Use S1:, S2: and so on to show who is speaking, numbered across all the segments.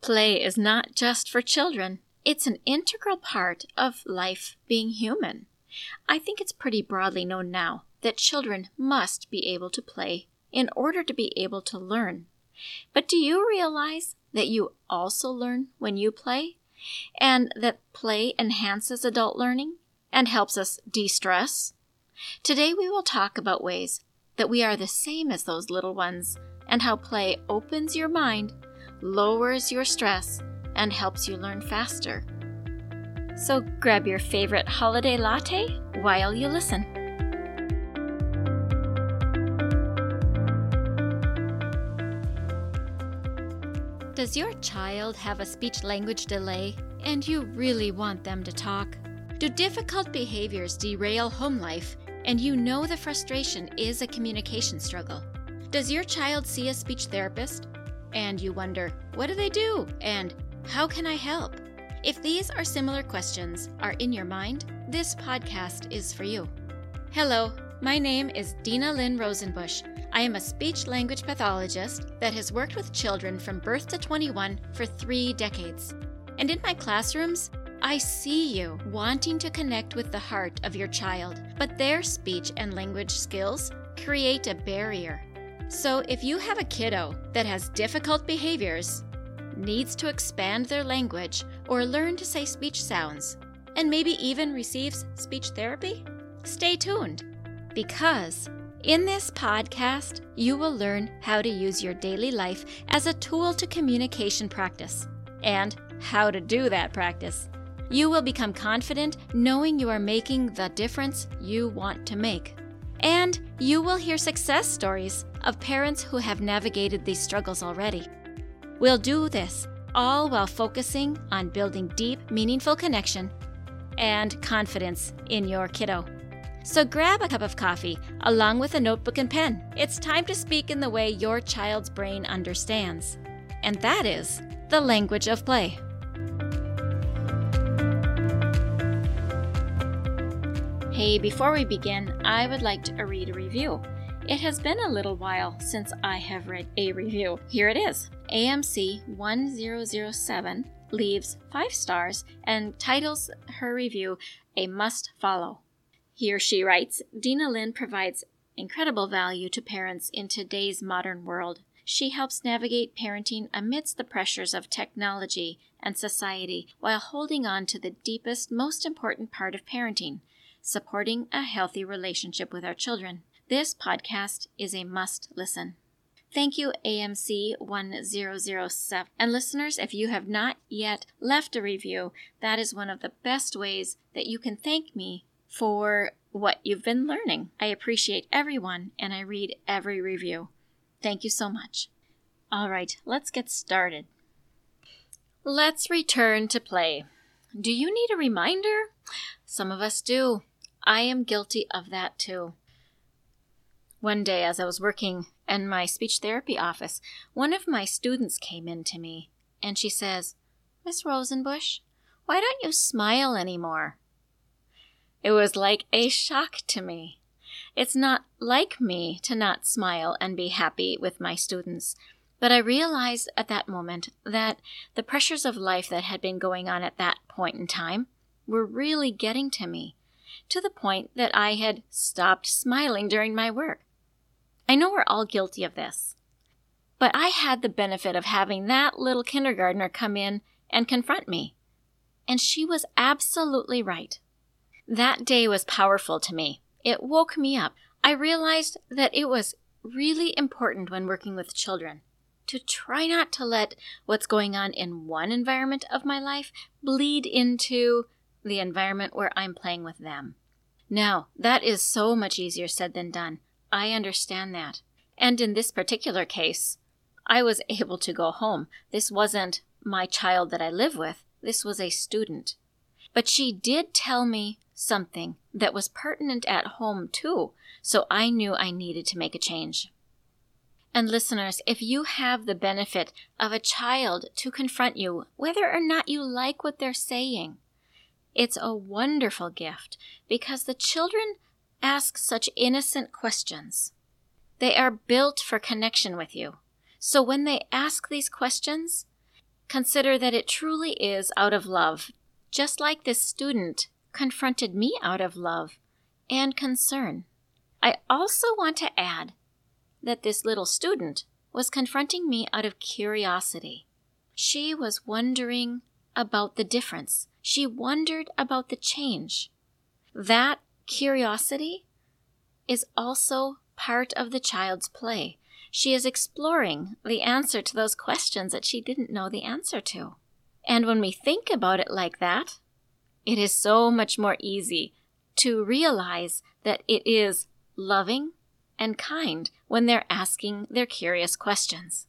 S1: Play is not just for children, it's an integral part of life being human. I think it's pretty broadly known now that children must be able to play in order to be able to learn. But do you realize that you also learn when you play? And that play enhances adult learning and helps us de stress? Today we will talk about ways that we are the same as those little ones and how play opens your mind, lowers your stress, and helps you learn faster. So grab your favorite holiday latte while you listen. Does your child have a speech language delay and you really want them to talk? Do difficult behaviors derail home life and you know the frustration is a communication struggle? Does your child see a speech therapist and you wonder, what do they do and how can I help? If these or similar questions are in your mind, this podcast is for you. Hello, my name is Dinalynn Rosenbush. I am a speech language pathologist that has worked with children from birth to 21 for three decades. And in my classrooms, I see you wanting to connect with the heart of your child, but their speech and language skills create a barrier. So if you have a kiddo that has difficult behaviors, needs to expand their language or learn to say speech sounds, and maybe even receives speech therapy, stay tuned because in this podcast, you will learn how to use your daily life as a tool to communication practice and how to do that practice. You will become confident knowing you are making the difference you want to make. And you will hear success stories of parents who have navigated these struggles already. We'll do this all while focusing on building deep, meaningful connection and confidence in your kiddo. So grab a cup of coffee along with a notebook and pen. It's time to speak in the way your child's brain understands. And that is the language of play. Hey, before we begin, I would like to read a review. It has been a little while since I have read a review. Here it is AMC 1007 leaves five stars and titles her review a must follow. Here she writes Dinalynn provides incredible value to parents in today's modern world. She helps navigate parenting amidst the pressures of technology and society while holding on to the deepest, most important part of parenting supporting a healthy relationship with our children. This podcast is a must listen. Thank you, AMC 1007. And listeners, if you have not yet left a review, that is one of the best ways that you can thank me for what you've been learning. I appreciate everyone and I read every review. Thank you so much. All right, let's get started. Let's return to play. Do you need a reminder? Some of us do. I am guilty of that too. One day, as I was working in my speech therapy office, one of my students came in to me and she says, Miss Rosenbush, why don't you smile anymore? It was like a shock to me. It's not like me to not smile and be happy with my students, but I realized at that moment that the pressures of life that had been going on at that point in time were really getting to me, to the point that I had stopped smiling during my work. I know we're all guilty of this. But I had the benefit of having that little kindergartner come in and confront me. And she was absolutely right. That day was powerful to me. It woke me up. I realized that it was really important when working with children to try not to let what's going on in one environment of my life bleed into the environment where I'm playing with them. Now, that is so much easier said than done. I understand that. And in this particular case, I was able to go home. This wasn't my child that I live with, this was a student. But she did tell me something that was pertinent at home too, so I knew I needed to make a change. And listeners, if you have the benefit of a child to confront you, whether or not you like what they're saying, it's a wonderful gift because the children ask such innocent questions. They are built for connection with you. So when they ask these questions, consider that it truly is out of love, just like this student confronted me out of love and concern. I also want to add that this little student was confronting me out of curiosity. She was wondering about the difference. She wondered about the change. That curiosity is also part of the child's play. She is exploring the answer to those questions that she didn't know the answer to. And when we think about it like that, it is so much more easy to realize that it is loving and kind when they're asking their curious questions.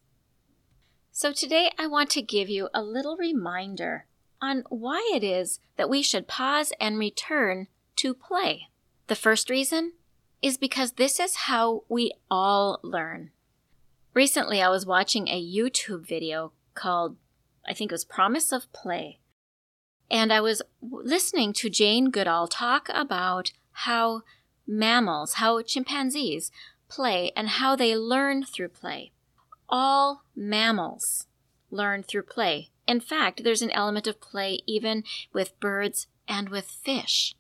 S1: So, today I want to give you a little reminder on why it is that we should pause and return to play. The first reason is because this is how we all learn. Recently, I was watching a YouTube video called, I think it was Promise of Play. And I was listening to Jane Goodall talk about how mammals, how chimpanzees play, and how they learn through play. All mammals learn through play. In fact, there's an element of play even with birds and with fish.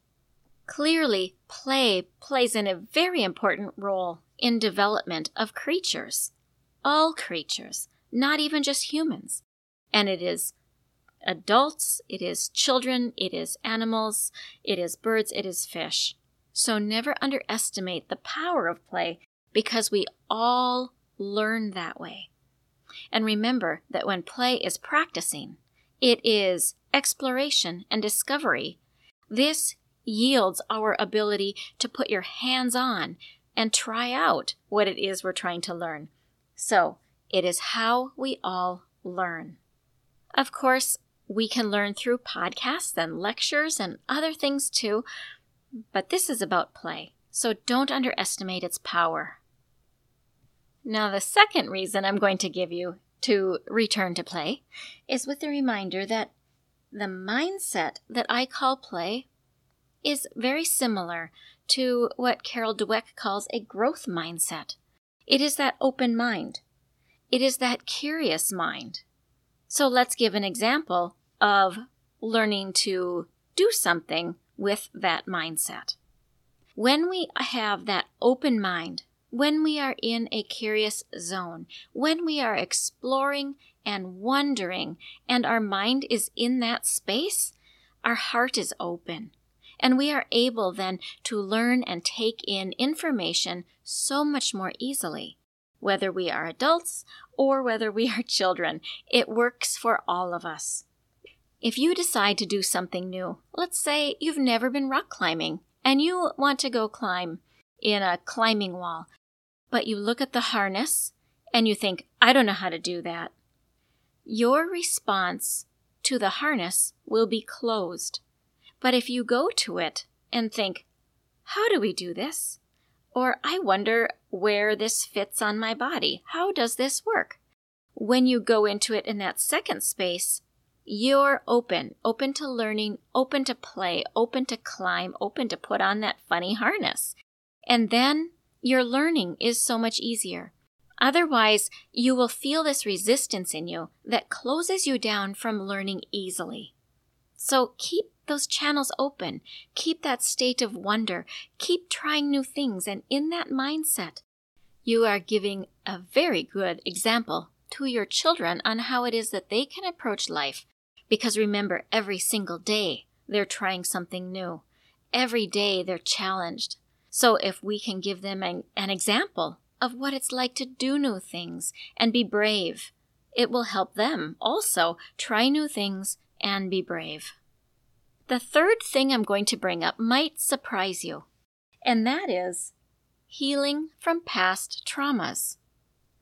S1: Clearly, play plays in a very important role in development of creatures. All creatures, not even just humans. And it is adults, it is children, it is animals, it is birds, it is fish. So never underestimate the power of play because we all learn that way. And remember that when play is practicing, it is exploration and discovery. This yields our ability to put your hands on and try out what it is we're trying to learn. So, it is how we all learn. Of course, we can learn through podcasts and lectures and other things too, but this is about play, so don't underestimate its power. Now, the second reason I'm going to give you to return to play is with the reminder that the mindset that I call play is very similar to what Carol Dweck calls a growth mindset. It is that open mind, it is that curious mind. So let's give an example of learning to do something with that mindset. When we have that open mind, when we are in a curious zone, when we are exploring and wondering, and our mind is in that space, our heart is open. And we are able then to learn and take in information so much more easily. Whether we are adults or whether we are children, it works for all of us. If you decide to do something new, let's say you've never been rock climbing and you want to go climb in a climbing wall, but you look at the harness and you think, I don't know how to do that. Your response to the harness will be closed. But if you go to it and think, How do we do this? Or I wonder where this fits on my body. How does this work? When you go into it in that second space, you're open, open to learning, open to play, open to climb, open to put on that funny harness. And then your learning is so much easier. Otherwise, you will feel this resistance in you that closes you down from learning easily. So keep those channels open. Keep that state of wonder. Keep trying new things. And in that mindset, you are giving a very good example to your children on how it is that they can approach life because remember, every single day they're trying something new. Every day they're challenged. So if we can give them an, an example of what it's like to do new things and be brave, it will help them also try new things and be brave. The third thing I'm going to bring up might surprise you, and that is healing from past traumas.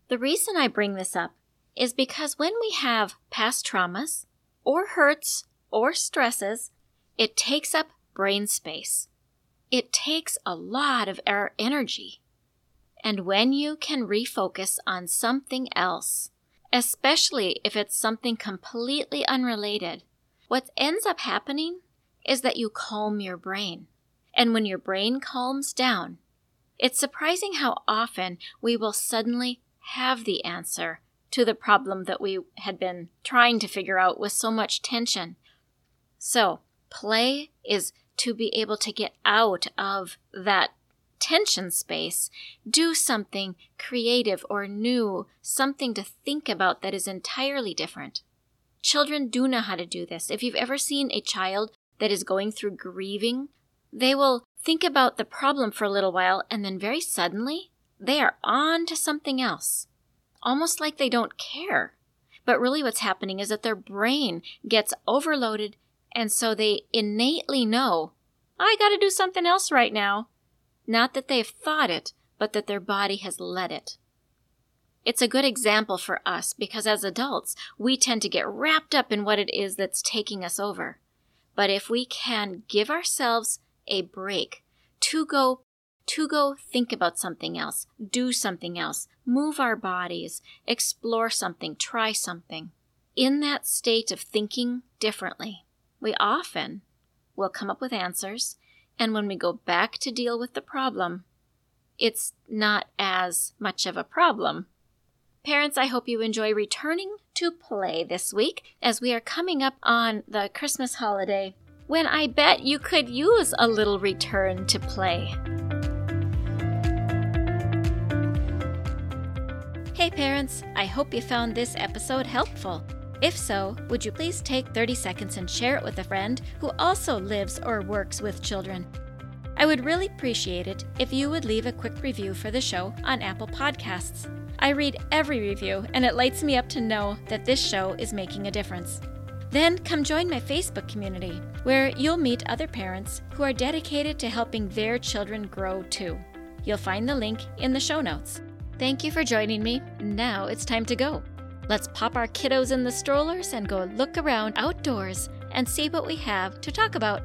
S1: The reason I bring this up is because when we have past traumas, or hurts or stresses, it takes up brain space. It takes a lot of our energy. And when you can refocus on something else, especially if it's something completely unrelated, what ends up happening is that you calm your brain. And when your brain calms down, it's surprising how often we will suddenly have the answer to the problem that we had been trying to figure out with so much tension. So, play is to be able to get out of that tension space, do something creative or new, something to think about that is entirely different. Children do know how to do this. If you've ever seen a child that is going through grieving, they will think about the problem for a little while and then very suddenly they are on to something else, almost like they don't care. But really, what's happening is that their brain gets overloaded, and so they innately know, I got to do something else right now. Not that they've thought it, but that their body has led it. It's a good example for us because as adults, we tend to get wrapped up in what it is that's taking us over. But if we can give ourselves a break to go to go think about something else, do something else, move our bodies, explore something, try something. In that state of thinking differently, we often will come up with answers, and when we go back to deal with the problem, it's not as much of a problem. Parents, I hope you enjoy returning to play this week as we are coming up on the Christmas holiday when I bet you could use a little return to play. Hey parents, I hope you found this episode helpful. If so, would you please take 30 seconds and share it with a friend who also lives or works with children? I would really appreciate it if you would leave a quick review for the show on Apple Podcasts. I read every review, and it lights me up to know that this show is making a difference. Then come join my Facebook community, where you'll meet other parents who are dedicated to helping their children grow too. You'll find the link in the show notes. Thank you for joining me. Now it's time to go. Let's pop our kiddos in the strollers and go look around outdoors and see what we have to talk about.